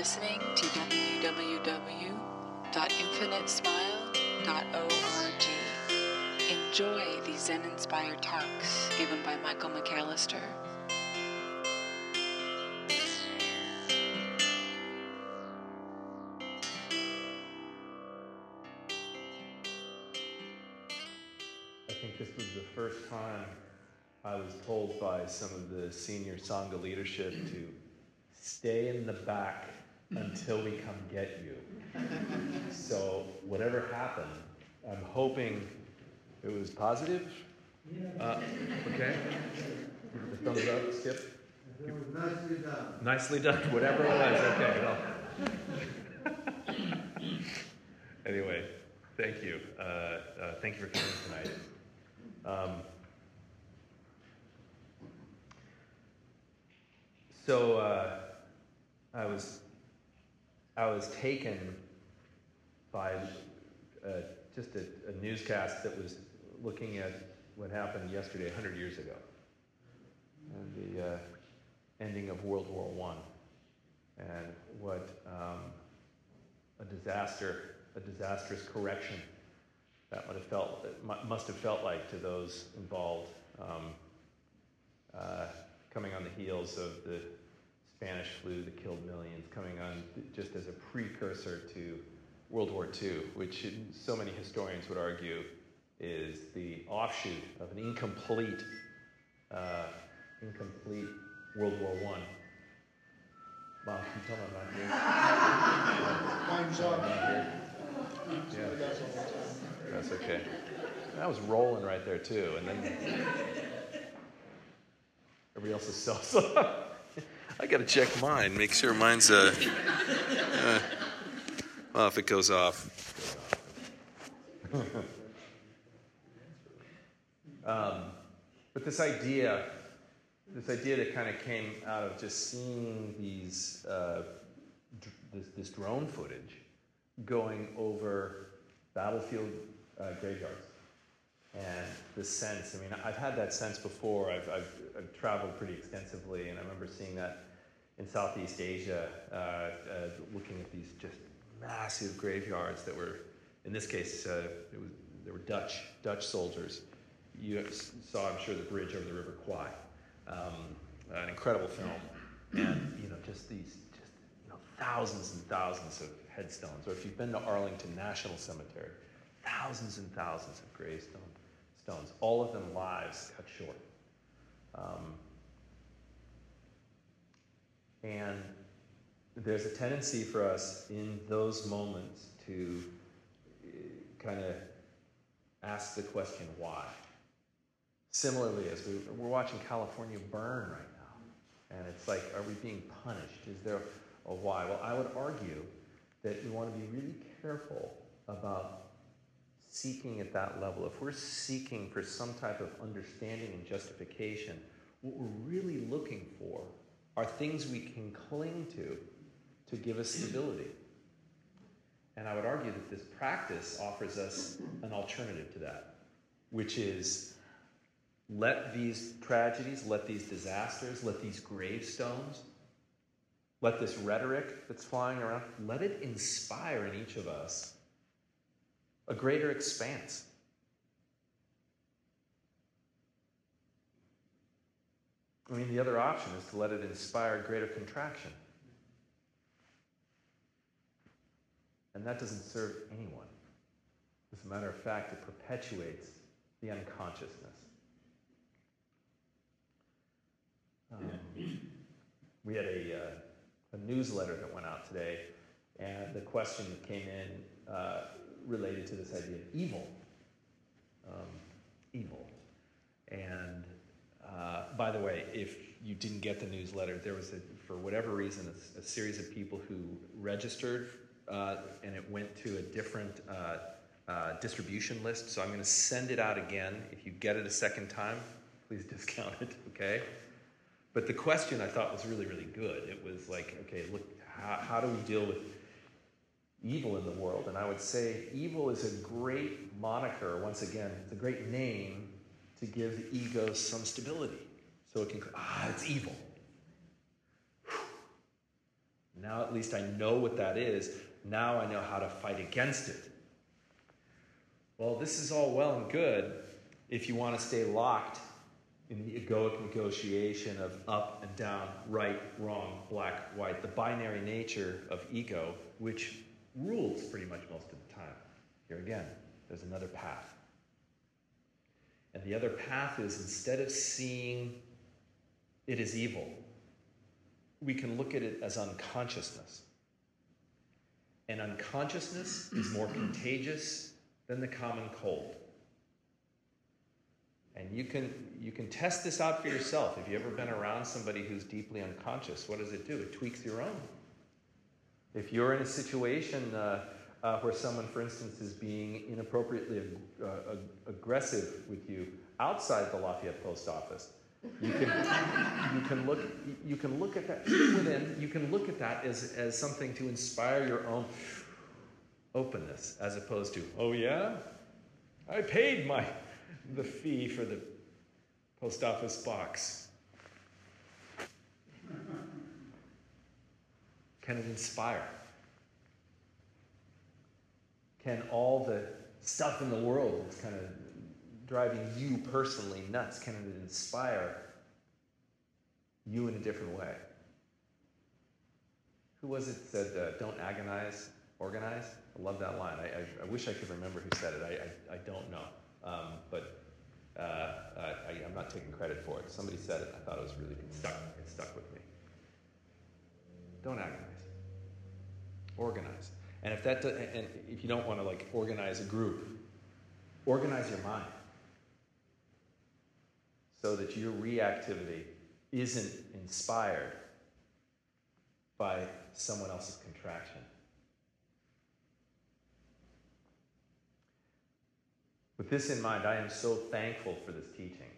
listening to www.infinitesmile.org. Enjoy these Zen inspired talks given by Michael McAllister. I think this was the first time I was told by some of the senior Sangha leadership to stay in the back until we come get you. So, whatever happened, I'm hoping it was positive. Uh, okay? The thumbs up, Skip. Nicely done. Nicely done, whatever it was. Okay, well. anyway, thank you. Uh, uh, thank you for coming tonight. Um, so uh, I was I was taken by uh, just a, a newscast that was looking at what happened yesterday, 100 years ago, and the uh, ending of World War One, and what um, a disaster, a disastrous correction that have felt, must have felt like to those involved, um, uh, coming on the heels of the Spanish flu that killed millions, coming on just as a precursor to World War II, which so many historians would argue is the offshoot of an incomplete, uh, incomplete World War One. Mom, can you tell me I'm not here? Time's up. Yeah. That's okay. I was rolling right there too, and then everybody else is so so. I got to check mine, make sure mine's uh, uh well if it goes off. um, but this idea, this idea that kind of came out of just seeing these uh, dr- this, this drone footage going over battlefield uh, graveyards. And the sense, I mean, I've had that sense before. I've, I've, I've traveled pretty extensively, and I remember seeing that in Southeast Asia, uh, uh, looking at these just massive graveyards that were, in this case, uh, it was, they were Dutch, Dutch soldiers. You saw, I'm sure, the bridge over the River Kwai. Um, an incredible film. And, you know, just these, just, you know, thousands and thousands of headstones. Or if you've been to Arlington National Cemetery, thousands and thousands of gravestone stones, all of them lives cut short. Um, and there's a tendency for us in those moments to eh, kind of ask the question, why? Similarly, as we, we're watching California burn right now, and it's like, are we being punished? Is there a why? Well, I would argue that we want to be really careful about seeking at that level. If we're seeking for some type of understanding and justification, what we're really looking for are things we can cling to to give us stability. And I would argue that this practice offers us an alternative to that, which is let these tragedies, let these disasters, let these gravestones, let this rhetoric that's flying around, let it inspire in each of us a greater expanse. I mean, the other option is to let it inspire greater contraction. And that doesn't serve anyone. As a matter of fact, it perpetuates the unconsciousness. Um, we had a, uh, a newsletter that went out today, and the question that came in uh, related to this idea of evil. Um, evil. And uh, by the way, if you didn't get the newsletter, there was, a, for whatever reason, a, a series of people who registered uh, and it went to a different uh, uh, distribution list. So I'm going to send it out again. If you get it a second time, please discount it, okay? But the question I thought was really, really good. It was like, okay, look, how, how do we deal with evil in the world? And I would say evil is a great moniker, once again, it's a great name to give the ego some stability. So it can, ah, it's evil. Now, at least I know what that is. Now I know how to fight against it. Well, this is all well and good if you want to stay locked in the egoic negotiation of up and down, right, wrong, black, white, the binary nature of ego, which rules pretty much most of the time. Here again, there's another path. And the other path is instead of seeing it as evil, we can look at it as unconsciousness. And unconsciousness is more contagious than the common cold. And you can, you can test this out for yourself. If you've ever been around somebody who's deeply unconscious, what does it do? It tweaks your own. If you're in a situation uh, uh, where someone, for instance, is being inappropriately ag- uh, aggressive with you outside the Lafayette post office, you can, you can look you can look at that within you can look at that as, as something to inspire your own openness as opposed to oh yeah I paid my the fee for the post office box. Can it inspire? Can all the stuff in the world that's kind of driving you personally nuts, can it inspire you in a different way? Who was it said, uh, don't agonize, organize? I love that line. I, I, I, wish I could remember who said it. I, I, I don't know. Um, but uh, I, am not taking credit for it. Somebody said it. I thought it was really it stuck. It stuck with me. Don't agonize. Organize. And if that, and if you don't want to like organize a group, organize your mind so that your reactivity isn't inspired by someone else's contraction. With this in mind, I am so thankful for this teaching.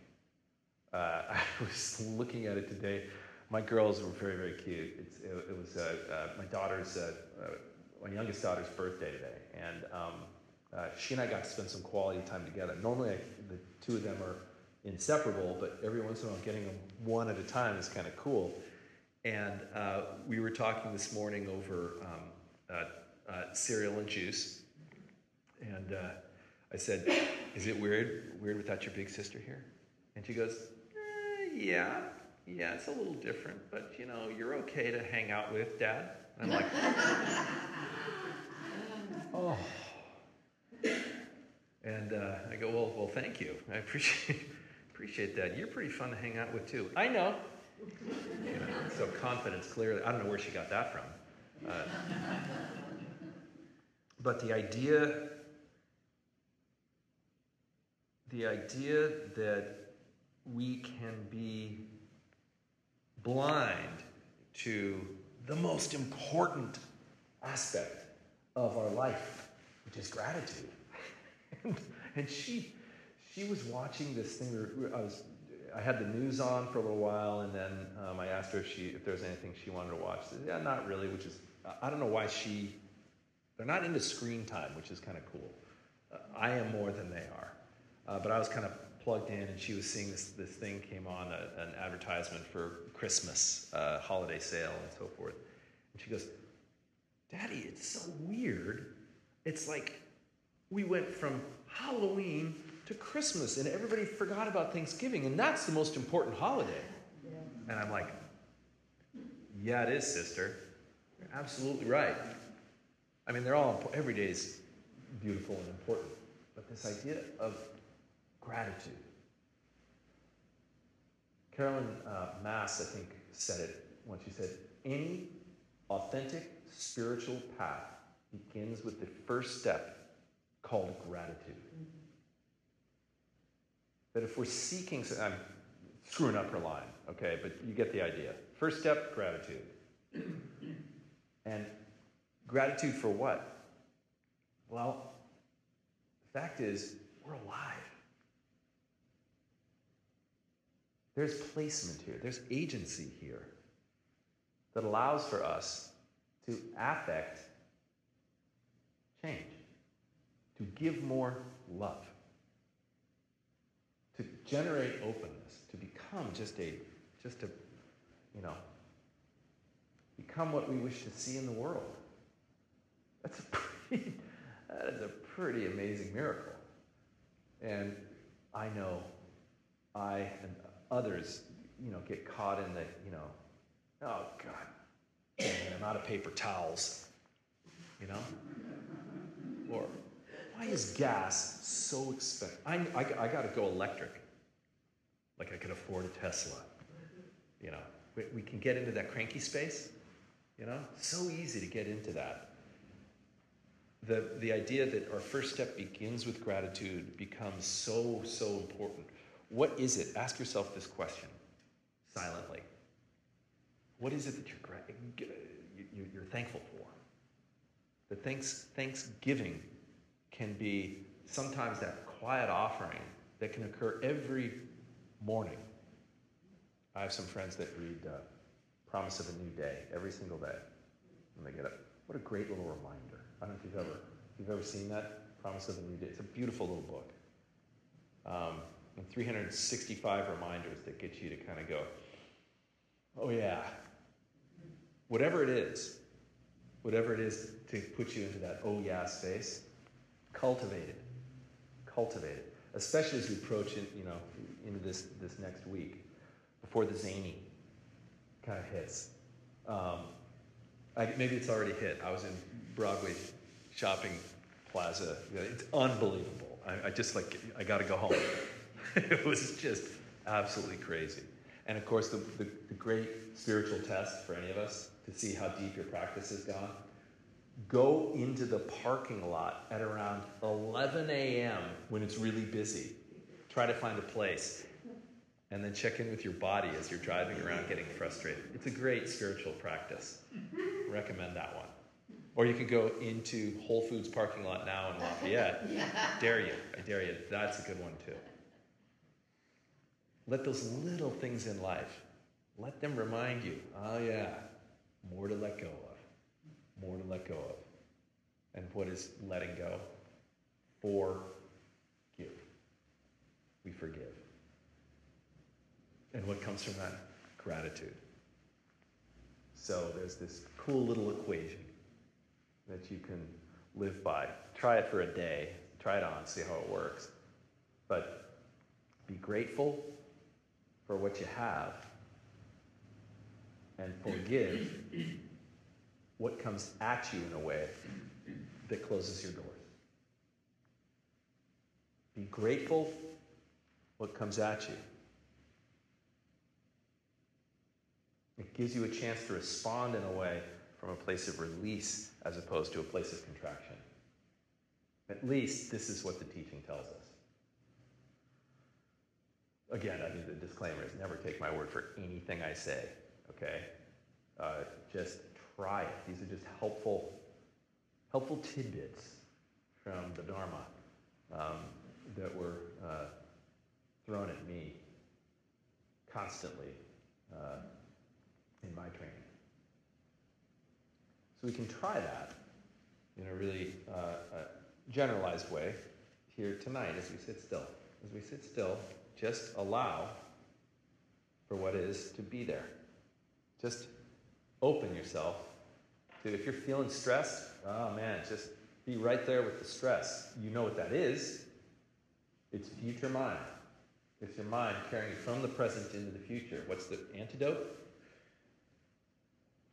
Uh, I was looking at it today. My girls were very, very cute. It's, it, it, was uh, uh, my daughter's, uh, uh, my youngest daughter's birthday today, and um, uh, she and I got to spend some quality time together. Normally, I, the two of them are inseparable, but every once in a while, getting them one at a time is kind of cool. And we were talking this morning over um, cereal and juice, and I said, Is it weird, weird without your big sister here? And she goes, eh, Yeah, yeah, it's a little different, but you know, you're okay to hang out with, Dad. And I'm like, Oh. And uh, I go, well, well, thank you. I appreciate appreciate that. You're pretty fun to hang out with too. I know. You know so confidence, clearly. I don't know where she got that from. Uh, but the idea the idea that we can be blind to the most important aspect of our life, which is gratitude. and, and she, she was watching this thing. I was, I had the news on for a little while, and then um, I asked her if she, if there was anything she wanted to watch. She said, yeah, not really. Which is, I don't know why she. They're not into screen time, which is kind of cool. Uh, I am more than they are. Uh, but I was kind of plugged in, and she was seeing this, this thing came on, a, an advertisement for Christmas uh, holiday sale and so forth. And she goes, Daddy, it's so weird. It's like we went from Halloween to Christmas, and everybody forgot about Thanksgiving, and that's the most important holiday. Yeah. And I'm like, Yeah, it is, sister. You're absolutely right. I mean, they're all, every day is beautiful and important. But this idea of gratitude. Carolyn uh, Myss, I think, said it when she said, Any authentic spiritual path begins with the first step called gratitude. Mm-hmm. That if we're seeking, I'm screwing up her line, okay, but you get the idea. First step, gratitude. and gratitude for what? Well, the fact is, we're alive. There's placement here, there's agency here that allows for us to affect change, to give more love, to generate openness, to become just a, just a, you know, become what we wish to see in the world. That's a pretty, that is a pretty amazing miracle. And I know I and others, you know, get caught in the, you know, oh God, man, I'm out of paper towels, you know? Or why is gas so expensive? I, I, I got to go electric. Like I could afford a Tesla. You know, we, we can get into that cranky space. You know, so easy to get into that. The, the idea that our first step begins with gratitude becomes so, so important. What is it? Ask yourself this question silently. What is it that you're, you're thankful for? The thanks, thanksgiving can be sometimes that quiet offering that can occur every morning. I have some friends that read uh, Promise of a New Day every single day when they get up. What a great little reminder. I don't know if you've ever, if you've ever seen that, Promise of a New Day. It's a beautiful little book. Um, and 365 reminders that get you to kind of go, oh yeah, whatever it is, whatever it is to put you into that oh yeah space, cultivate it. Cultivate it. Especially as we approach in, you know, into this, this next week, before the zany kind of hits. Um, I, maybe it's already hit. I was in Broadway shopping plaza. It's unbelievable. I, I just like, I got to go home. it was just absolutely crazy. And of course, the, the, the, great spiritual test for any of us to see how deep your practice has gone go into the parking lot at around 11 a.m. when it's really busy. Try to find a place. And then check in with your body as you're driving around getting frustrated. It's a great spiritual practice. Recommend that one. Or you could go into Whole Foods parking lot now in Lafayette. dare you. I dare you. That's a good one too. Let those little things in life, let them remind you, oh yeah, more to let go of. More to let go of. And what is letting go? for Forgive. We forgive. And what comes from that? Gratitude. So there's this cool little equation that you can live by. Try it for a day, try it on, see how it works. But be grateful for what you have and forgive what comes at you in a way that closes your doors. Be grateful what comes at you. It gives you a chance to respond in a way from a place of release as opposed to a place of contraction. At least this is what the teaching tells us. Again, I mean, the disclaimer is never take my word for anything I say, okay? Uh, just try it. These are just helpful, helpful tidbits from the Dharma um, that were uh, thrown at me constantly uh, in my training. So we can try that in a really uh, generalized way here tonight as we sit still. As we sit still, just allow for what is to be there. Just open yourself to, if you're feeling stressed, oh man, just be right there with the stress. You know what that is. It's future mind. It's your mind carrying from the present into the future. What's the antidote?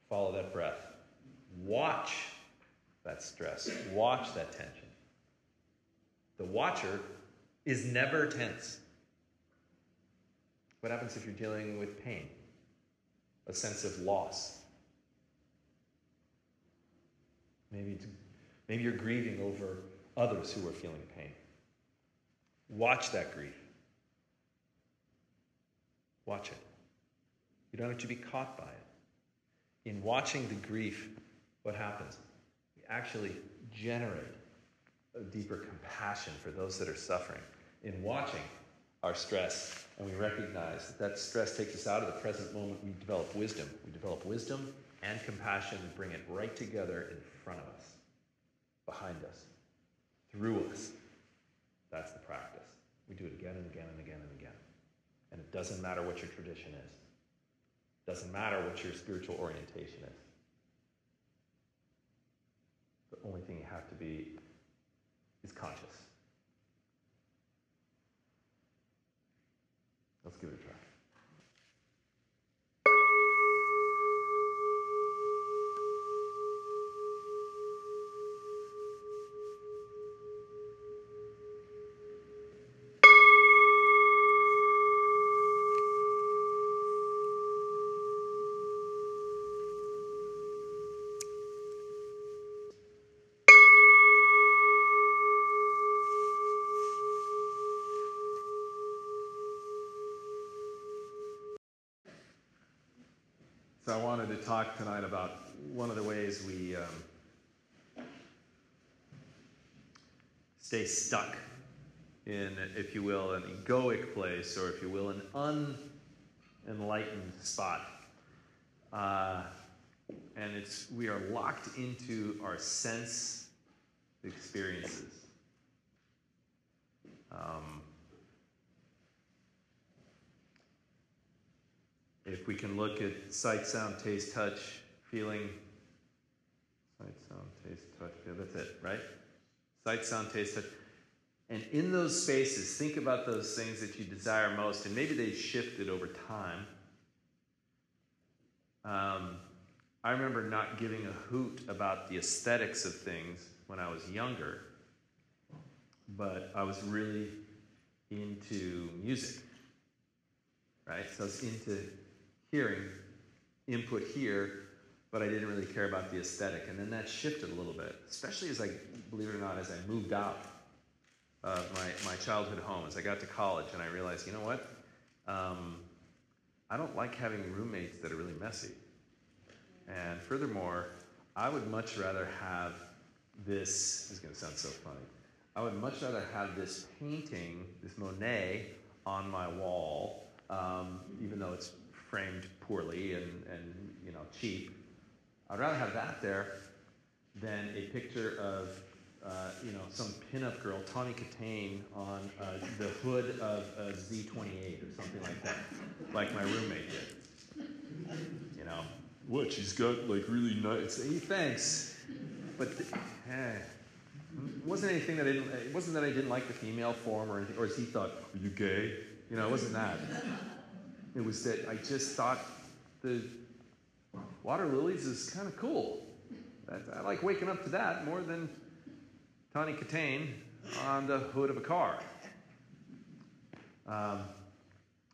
Follow that breath. Watch that stress. Watch that tension. The watcher is never tense. What happens if you're dealing with pain? A sense of loss. Maybe, maybe you're grieving over others who are feeling pain. Watch that grief. Watch it. You don't have to be caught by it. In watching the grief, what happens? You actually generate a deeper compassion for those that are suffering. In watching our stress, and we recognize that that stress takes us out of the present moment, we develop wisdom. We develop wisdom and compassion and bring it right together in front of us, behind us, through us. That's the practice. We do it again and again and again and again. And it doesn't matter what your tradition is. It doesn't matter what your spiritual orientation is. The only thing you have to be is conscious. Talk tonight about one of the ways we um, stay stuck in, if you will, an egoic place, or if you will, an unenlightened spot. Uh, and it's we are locked into our sense experiences. Um, if we can look at sight, sound, taste, touch, feeling. Sight, sound, taste, touch, feel. That's it, right? Sight, sound, taste, touch. And in those spaces, think about those things that you desire most, and maybe they've shifted over time. Um, I remember not giving a hoot about the aesthetics of things when I was younger, but I was really into music, right? So I was into hearing input here, but I didn't really care about the aesthetic. And then that shifted a little bit, especially as I, believe it or not, as I moved out of my, my childhood home, as I got to college, and I realized, you know what? Um, I don't like having roommates that are really messy. And furthermore, I would much rather have this, this is going to sound so funny. I would much rather have this painting, this Monet, on my wall, um, even though it's framed poorly and, and you know cheap. I'd rather have that there than a picture of uh, you know some pinup girl, Tawny Kitaen, on uh, the hood of a Z28 or something like that, like my roommate did. You know, what? She's got like really nice. Hey, thanks, but eh, wasn't anything that I didn't. It wasn't that I didn't like the female form or anything, or he thought, are you gay? You know, it wasn't that. It was that I just thought the water lilies is kind of cool. I, like waking up to that more than Tawny Kitaen on the hood of a car. Um,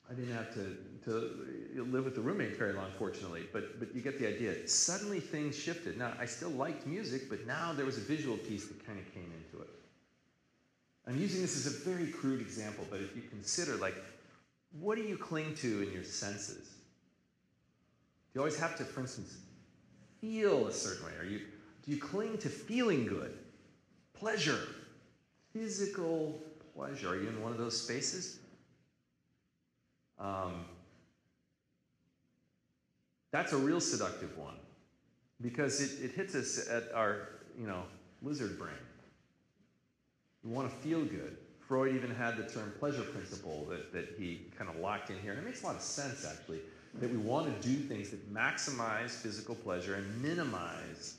I didn't have to, to live with the roommate very long, fortunately, but, but you get the idea. Suddenly things shifted. Now, I still liked music, but now there was a visual piece that kind of came into it. I'm using this as a very crude example, but if you consider, like, what do you cling to in your senses? Do you always have to, for instance, feel a certain way? Are you, do you cling to feeling good? Pleasure, physical pleasure. Are you in one of those spaces? Um, that's a real seductive one because it, it hits us at our, you know, lizard brain. We want to feel good. Freud even had the term pleasure principle that, that he kind of locked in here. And it makes a lot of sense, actually, that we want to do things that maximize physical pleasure and minimize,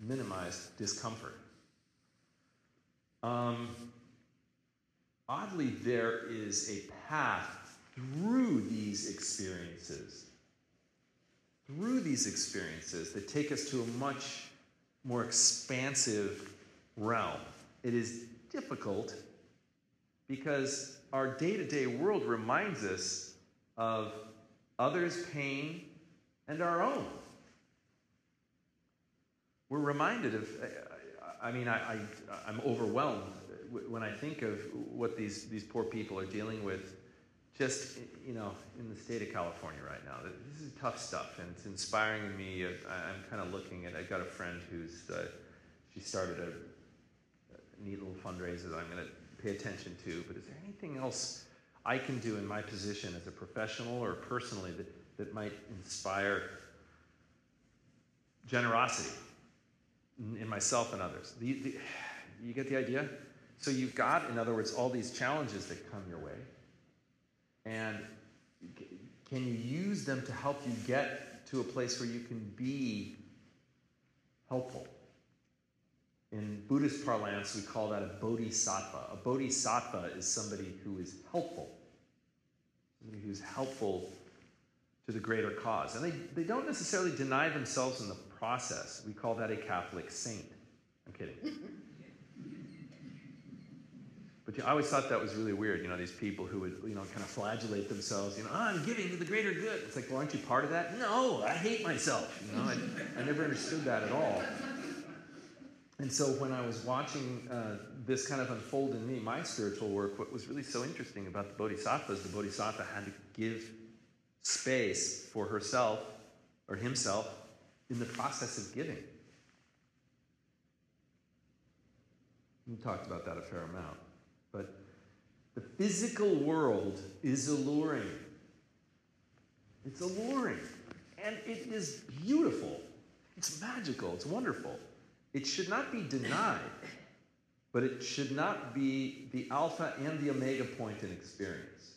minimize discomfort. Um, oddly, there is a path through these experiences, through these experiences that take us to a much more expansive realm. It is difficult because our day to day world reminds us of others' pain and our own. We're reminded of, I mean, I, I, I'm overwhelmed when I think of what these, these poor people are dealing with just, you know, in the state of California right now. This is tough stuff, and it's inspiring me. I'm kind of looking at, I've got a friend who's, uh, she started a, neat little fundraiser that I'm going to pay attention to, but is there anything else I can do in my position as a professional or personally that, that might inspire generosity in, in myself and others? The, the, you get the idea? So you've got, in other words, all these challenges that come your way. And can you use them to help you get to a place where you can be helpful? In Buddhist parlance, we call that a bodhisattva. A bodhisattva is somebody who is helpful, somebody who's helpful to the greater cause. And they, they don't necessarily deny themselves in the process. We call that a Catholic saint. I'm kidding. But I always thought that was really weird, you know, these people who would, you know, kind of flagellate themselves, you know, oh, I'm giving to the greater good. It's like, well, aren't you part of that? No, I hate myself. You know, I, I never understood that at all. And so when I was watching uh, this kind of unfold in me, my spiritual work, what was really so interesting about the bodhisattvas, the bodhisattva had to give space for herself or himself in the process of giving. We talked about that a fair amount. But the physical world is alluring. It's alluring. And it is beautiful. It's magical. It's wonderful. It should not be denied, but it should not be the alpha and the omega point in experience.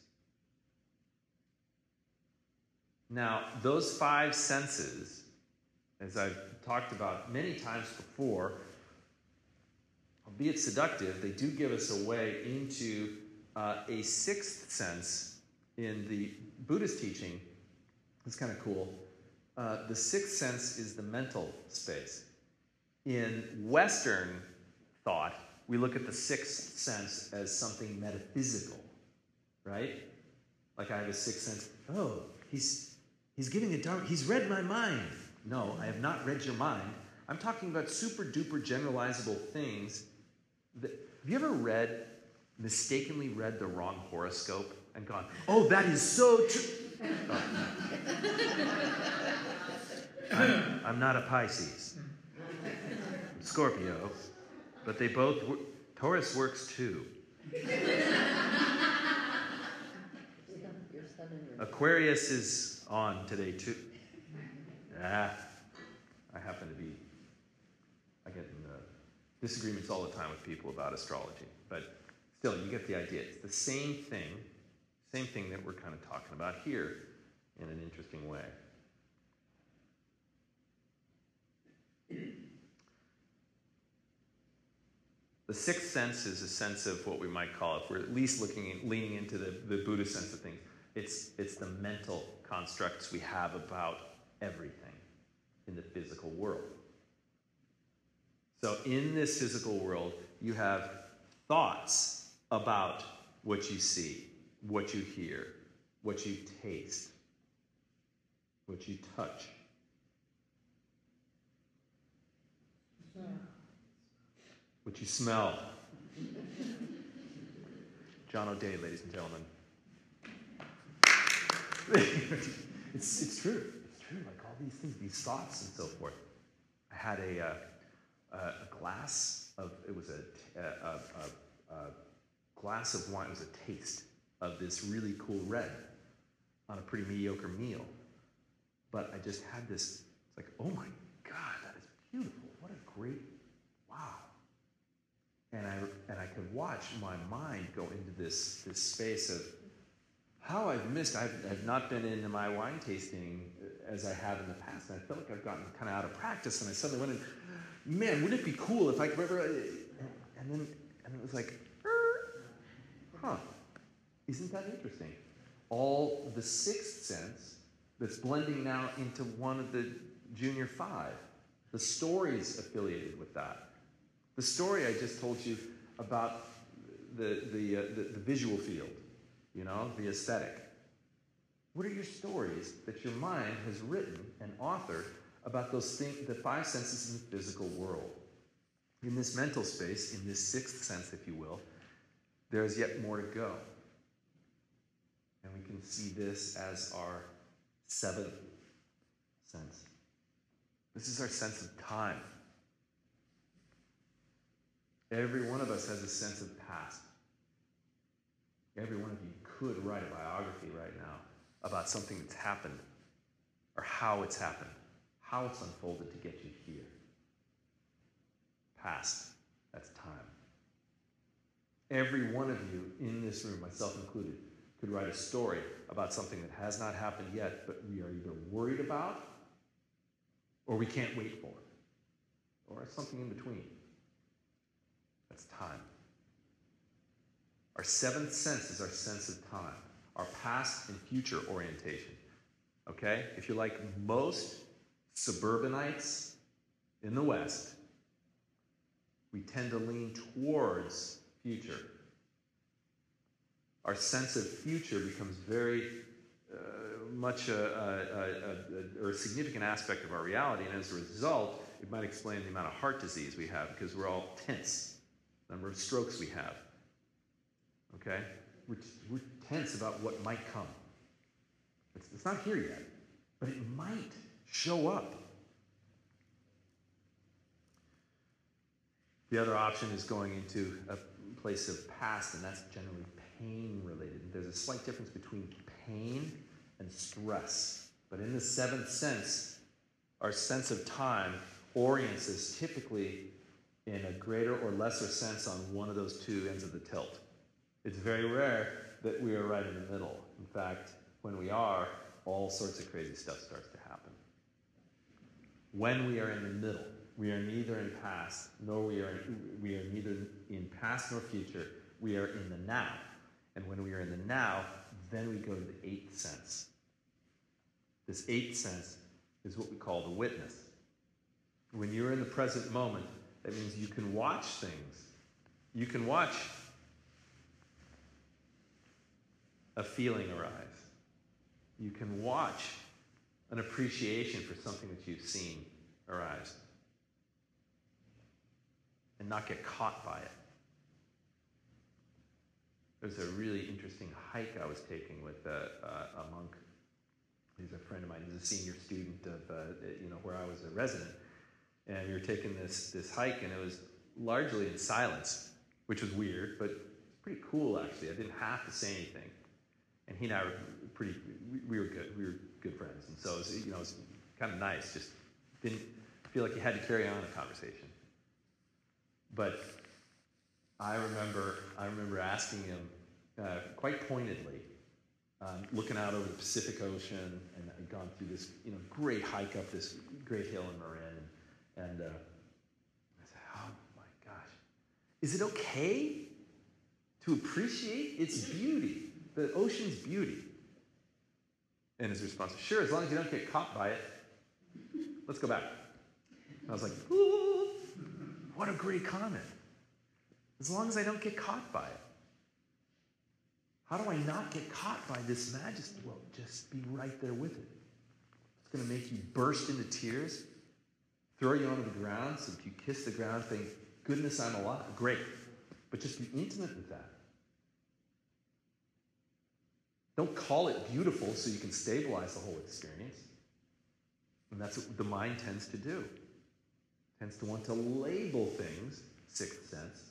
Now, those five senses, as I've talked about many times before, albeit seductive, they do give us a way into uh, a sixth sense in the Buddhist teaching. It's kind of cool. Uh, the sixth sense is the mental space. In Western thought, we look at the sixth sense as something metaphysical, right? Like I have a sixth sense. Oh, he's he's giving a dark. He's read my mind. No, I have not read your mind. I'm talking about super duper generalizable things have you ever read, mistakenly read the wrong horoscope and gone, oh, that is so true? Oh. I'm, I'm, not a Pisces, Scorpio, but they both, Taurus works too. Aquarius is on today too. Ah, I happen to be I get in uh, disagreements all the time with people about astrology, but still, you get the idea. It's the same thing, same thing that we're kind of talking about here in an interesting way. The sixth sense is a sense of what we might call, if we're at least looking in, leaning into the, the Buddhist sense of things, it's, it's the mental constructs we have about everything in the physical world. So, in this physical world, you have thoughts about what you see, what you hear, what you taste, what you touch. What you smell. John O'Day, ladies and gentlemen. it's, it's true. It's true. Like all these things, these thoughts and so forth. I had a. Uh, a glass of, it was a, a, a, a glass of wine, it was a taste of this really cool red on a pretty mediocre meal. But I just had this, it's like, oh my God, that is beautiful. What a great. And I, and I could watch my mind go into this, this space of how I've missed, I've, I've not been into my wine tasting uh, as I have in the past. And I felt like I've gotten kind of out of practice. And I suddenly went in, man, wouldn't it be cool if I could ever. And then and it was like, huh, isn't that interesting? All the sixth sense that's blending now into one of the junior five. The stories affiliated with that. The story I just told you about the, the, uh, the, the visual field, you know, the aesthetic. What are your stories that your mind has written and authored about those things, the five senses in the physical world. In this mental space, in this sixth sense, if you will, there is yet more to go. And we can see this as our seventh sense. This is our sense of time. Every one of us has a sense of past. Every one of you could write a biography right now about something that's happened or how it's happened how it's unfolded to get you here. Past, that's time. Every one of you in this room, myself included, could write a story about something that has not happened yet, but we are either worried about or we can't wait for, or something in between. That's time. Our seventh sense is our sense of time, our past and future orientation. Okay? If you're like most suburbanites in the West, we tend to lean towards future. Our sense of future becomes very uh, much a, a, a, a significant aspect of our reality, and as a result, it might explain the amount of heart disease we have because we're all tense, number of strokes we have. Okay? We're, we're tense about what might come. It's, it's not here yet, but it might show up. The other option is going into a place of past, and that's generally pain related. There's a slight difference between pain and stress. But in the seventh sense, our sense of time orients us typically in a greater or lesser sense on one of those two ends of the tilt. It's very rare that we are right in the middle. In fact, when we are, all sorts of crazy stuff starts to happen. When we are in the middle, we are neither in past nor we are we are neither in past nor future. We are in the now. And when we are in the now, then we go to the eighth sense. This eighth sense is what we call the witness. When you're in the present moment, that means you can watch things. You can watch a feeling arise. You can watch an appreciation for something that you've seen arise and not get caught by it. There's a really interesting hike I was taking with a, a, monk. He's a friend of mine. He's a senior student of, uh, you know, where I was a resident. And we were taking this, this hike, and it was largely in silence, which was weird, but pretty cool, actually. I didn't have to say anything. And he and I were pretty, we, we were good. We were good friends. And so, it was, you know, it was kind of nice. Just didn't feel like you had to carry on a conversation. But I remember, I remember asking him uh, quite pointedly, um, looking out over the Pacific Ocean, and I'd gone through this, you know, great hike up this great hill in Marin, and, uh, I said, "Oh my gosh, is it okay to appreciate its beauty, the ocean's beauty?" And his response was, "Sure, as long as you don't get caught by it. Let's go back." And I was like, Ooh, "What a great comment." as long as I don't get caught by it. How do I not get caught by this majesty? Well, just be right there with it. It's going to make you burst into tears, throw you onto the ground so you kiss the ground, think, goodness, I'm alive. Great. But just be intimate with that. Don't call it beautiful so you can stabilize the whole experience. And that's what the mind tends to do. It tends to want to label things, sixth sense,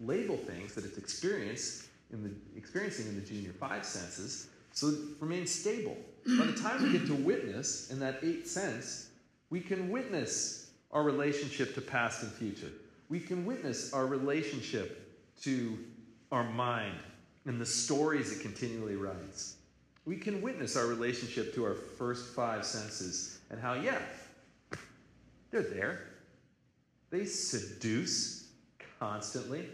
label things that it's experienced in the, experiencing in the junior five senses so it remains stable. By the time we get to witness in that eighth sense, we can witness our relationship to past and future. We can witness our relationship to our mind and the stories it continually writes. We can witness our relationship to our first five senses and how, yeah, they're there. They seduce constantly.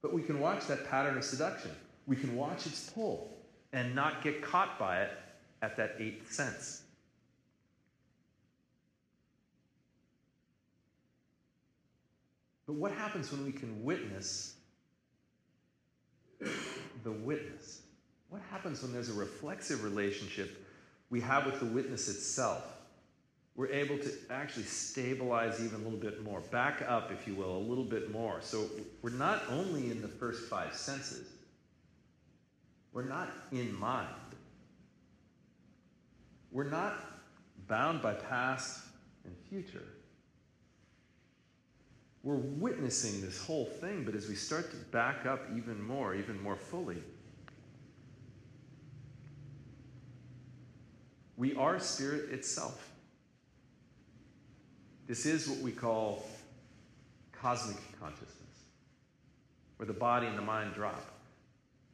But we can watch that pattern of seduction. We can watch its pull and not get caught by it at that eighth sense. But what happens when we can witness the witness? What happens when there's a reflexive relationship we have with the witness itself? we're able to actually stabilize even a little bit more, back up, if you will, a little bit more. So we're not only in the first five senses, we're not in mind. We're not bound by past and future. We're witnessing this whole thing, but as we start to back up even more, even more fully, we are spirit itself. This is what we call cosmic consciousness, where the body and the mind drop,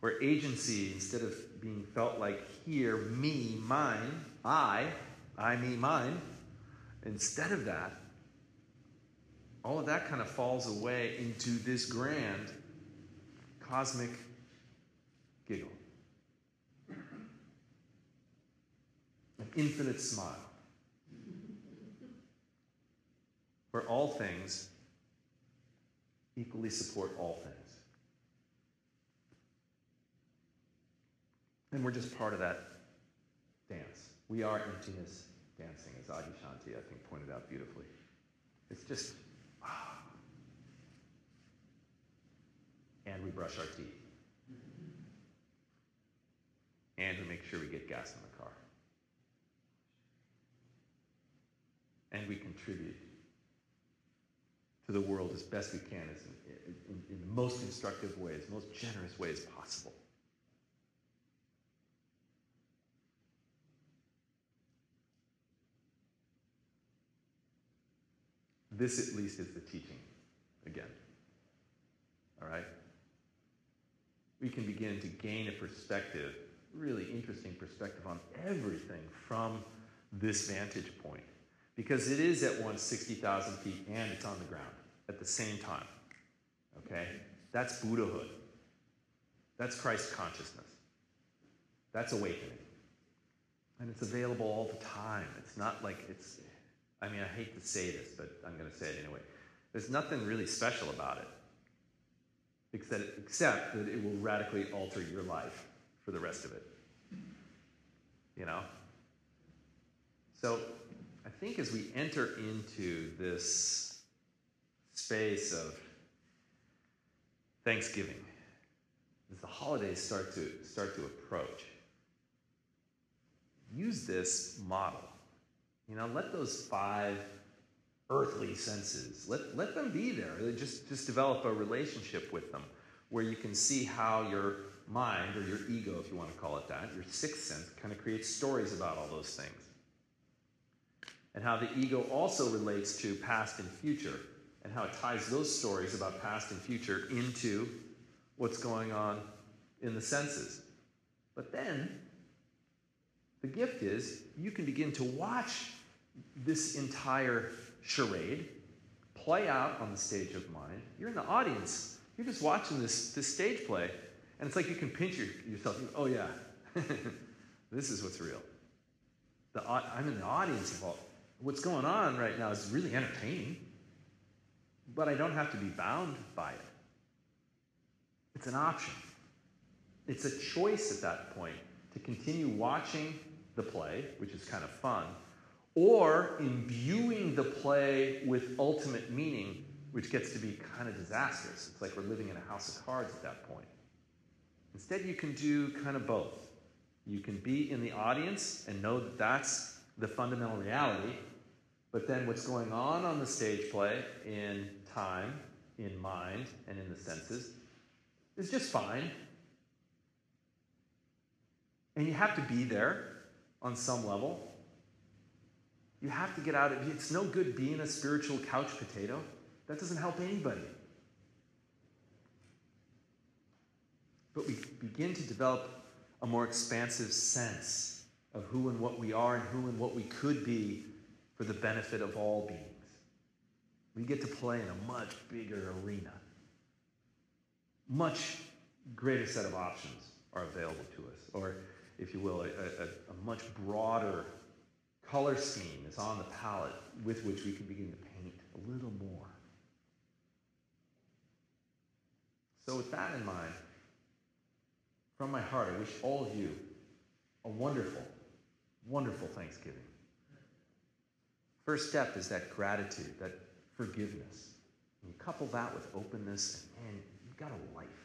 where agency, instead of being felt like here, me, mine, I, I, me, mine, instead of that, all of that kind of falls away into this grand cosmic giggle. An infinite smile. Where all things equally support all things. And we're just part of that dance. We are emptiness dancing, as Adyashanti, I think, pointed out beautifully. It's just. And we brush our teeth. And we make sure we get gas in the car. And we contribute to the world as best we can, as in, in, in the most constructive ways, most generous ways possible. This, at least, is the teaching again. All right? We can begin to gain a perspective, really interesting perspective on everything from this vantage point. Because it is at once 60,000 feet and it's on the ground at the same time. Okay? That's Buddhahood. That's Christ consciousness. That's awakening. And it's available all the time. It's not like it's I mean, I hate to say this, but I'm going to say it anyway. There's nothing really special about it, except, except that it will radically alter your life for the rest of it. You know? So I think as we enter into this space of Thanksgiving, as the holidays start to start to approach, use this model you know, let those five earthly senses, let, let them be there. Just, just develop a relationship with them where you can see how your mind, or your ego, if you want to call it that, your sixth sense, kind of creates stories about all those things. And how the ego also relates to past and future, and how it ties those stories about past and future into what's going on in the senses. But then, the gift is you can begin to watch this entire charade play out on the stage of mind. You're in the audience. You're just watching this, this stage play, and it's like you can pinch your, yourself. Oh, yeah, this is what's real. The, I'm in the audience of all. What's going on right now is really entertaining, but I don't have to be bound by it. It's an option. It's a choice at that point to continue watching the play, which is kind of fun, or imbuing the play with ultimate meaning, which gets to be kind of disastrous. It's like we're living in a house of cards at that point. Instead, you can do kind of both. You can be in the audience and know that that's the fundamental reality, but then what's going on on the stage play in time, in mind, and in the senses is just fine. And you have to be there on some level you have to get out of it. It's no good being a spiritual couch potato. That doesn't help anybody. But we begin to develop a more expansive sense of who and what we are and who and what we could be for the benefit of all beings. We get to play in a much bigger arena. Much greater set of options are available to us, or, if you will, a, a, a much broader color scheme is on the palette with which we can begin to paint a little more. So, with that in mind, from my heart, I wish all of you a wonderful, wonderful Thanksgiving. First step is that gratitude, that forgiveness. And you couple that with openness, and man, you've got a life.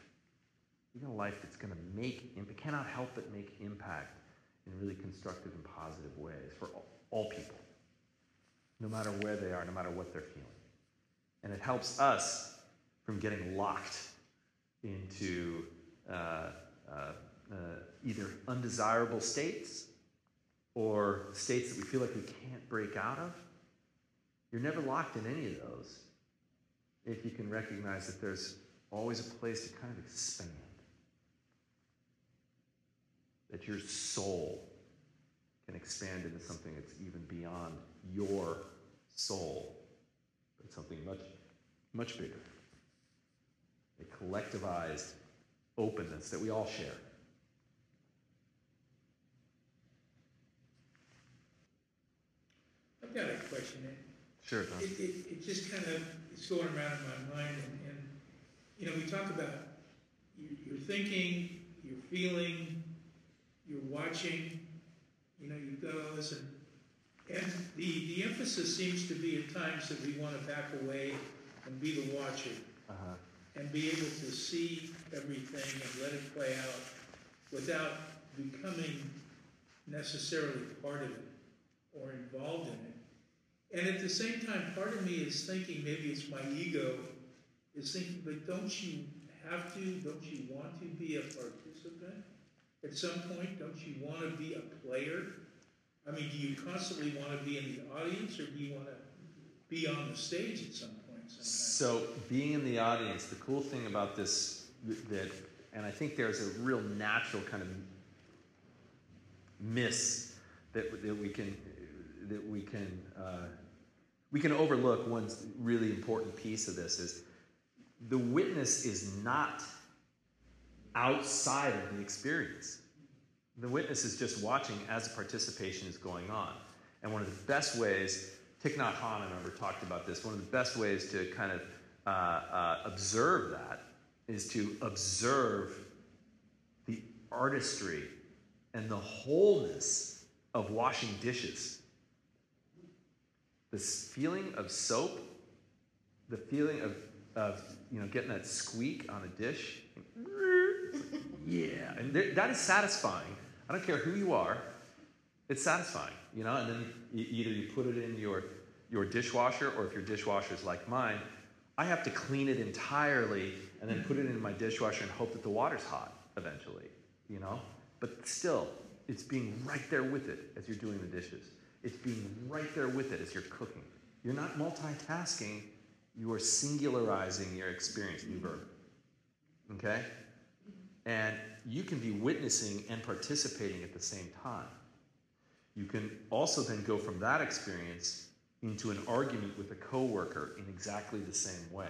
You've a life that's going to make, cannot help but make impact in really constructive and positive ways for all, all people, no matter where they are, no matter what they're feeling. And it helps us from getting locked into uh, uh, uh, either undesirable states or states that we feel like we can't break out of. You're never locked in any of those if you can recognize that there's always a place to kind of expand. That your soul can expand into something that's even beyond your soul, but something much much bigger. A collectivized openness that we all share. I've got a question. Sure, It, it, it just kind of, it's going around in my mind and, and, you know, we talk about your, you're thinking, you're feeling, you're watching, you know, all this and, and the, the emphasis seems to be at times that we want to back away and be the watcher Uh-huh. and be able to see everything and let it play out without becoming necessarily part of it or involved in it. And at the same time, part of me is thinking, maybe it's my ego, is thinking, but don't you have to, don't you want to be a participant? At some point, don't you want to be a player? I mean, do you constantly want to be in the audience or do you want to be on the stage at some point? Sometimes? So, being in the audience, the cool thing about this, that, and I think there's a real natural kind of miss that, that we can that we can uh, we can overlook. One really important piece of this is the witness is not outside of the experience. The witness is just watching as the participation is going on. And one of the best ways, Thich Nhat Hanh, I remember, talked about this. One of the best ways to kind of uh, uh, observe that is to observe the artistry and the wholeness of washing dishes. This feeling of soap, the feeling of, of you know, getting that squeak on a dish. Yeah, and there, that is satisfying. I don't care who you are, it's satisfying, you know. And then either you put it in your your dishwasher, or if your dishwasher is like mine, I have to clean it entirely and then put it in my dishwasher and hope that the water's hot eventually, you know. But still, it's being right there with it as you're doing the dishes. It's being right there with it as you're cooking. You're not multitasking. You are singularizing your experience. New verb. Okay. And you can be witnessing and participating at the same time. You can also then go from that experience into an argument with a coworker in exactly the same way.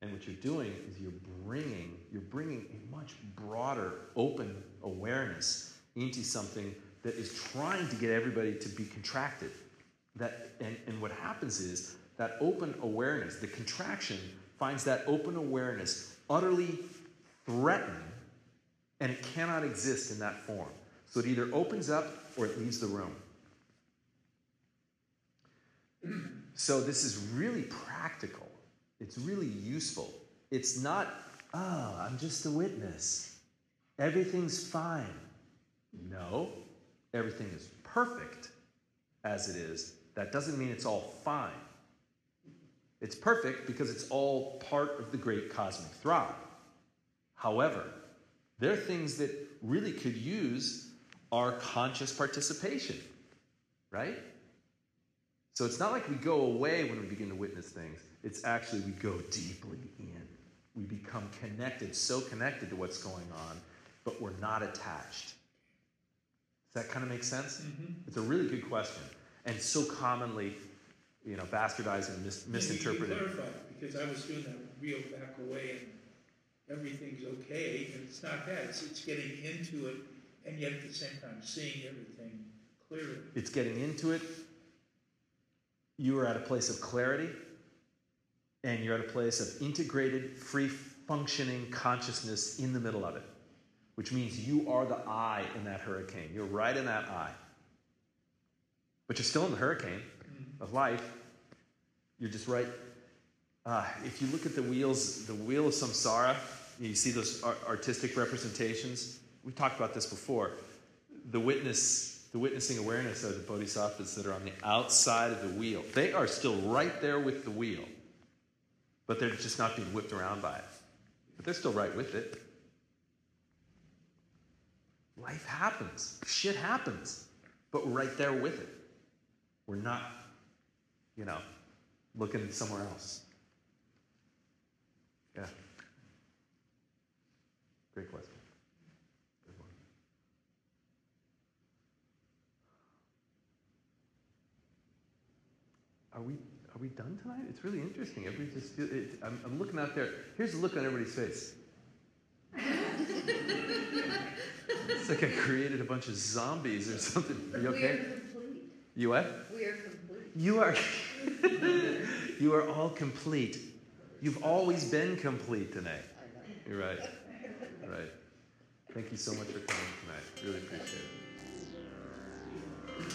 And what you're doing is you're bringing you're bringing a much broader open awareness into something that is trying to get everybody to be contracted. That and, and what happens is that open awareness, the contraction finds that open awareness utterly threatened and it cannot exist in that form. So it either opens up or it leaves the room. So this is really practical. It's really useful. It's not, oh, I'm just a witness. Everything's fine. No, everything is perfect as it is. That doesn't mean it's all fine. It's perfect because it's all part of the great cosmic throb. However, there are things that really could use our conscious participation, right? So it's not like we go away when we begin to witness things. It's actually we go deeply in. We become connected, so connected to what's going on, but we're not attached. Does that kind of make sense? Mhm. It's a really good question, and so commonly, you know, bastardized and mis- Maybe you can misinterpreted. clarify, because I was doing that real back away and everything's okay, and it's not that, it's, it's getting into it and yet at the same time seeing everything clearly. It's getting into it. You are at a place of clarity, and you're at a place of integrated, free functioning consciousness in the middle of it, which means you are the eye in that hurricane. You're right in that eye. But you're still in the hurricane of life. You're just right. Uh, if you look at the wheels, the wheel of samsara, you see those artistic representations. We talked about this before. The witness, the witnessing awareness of the bodhisattvas that are on the outside of the wheel. They are still right there with the wheel, but they're just not being whipped around by it. But they're still right with it. Life happens, shit happens, but we're right there with it. We're not, you know, looking somewhere else. Yeah. Great question. Good one. Are we are we done tonight? It's really interesting. Everybody just feel, it, I'm, I'm looking out there. Here's the look on everybody's face. it's like I created a bunch of zombies or something. Are you We okay? are complete. You what? We are complete. You are. you are all complete. You've always been complete tonight. You're right. Right. Thank you so much for coming tonight. Really appreciate it.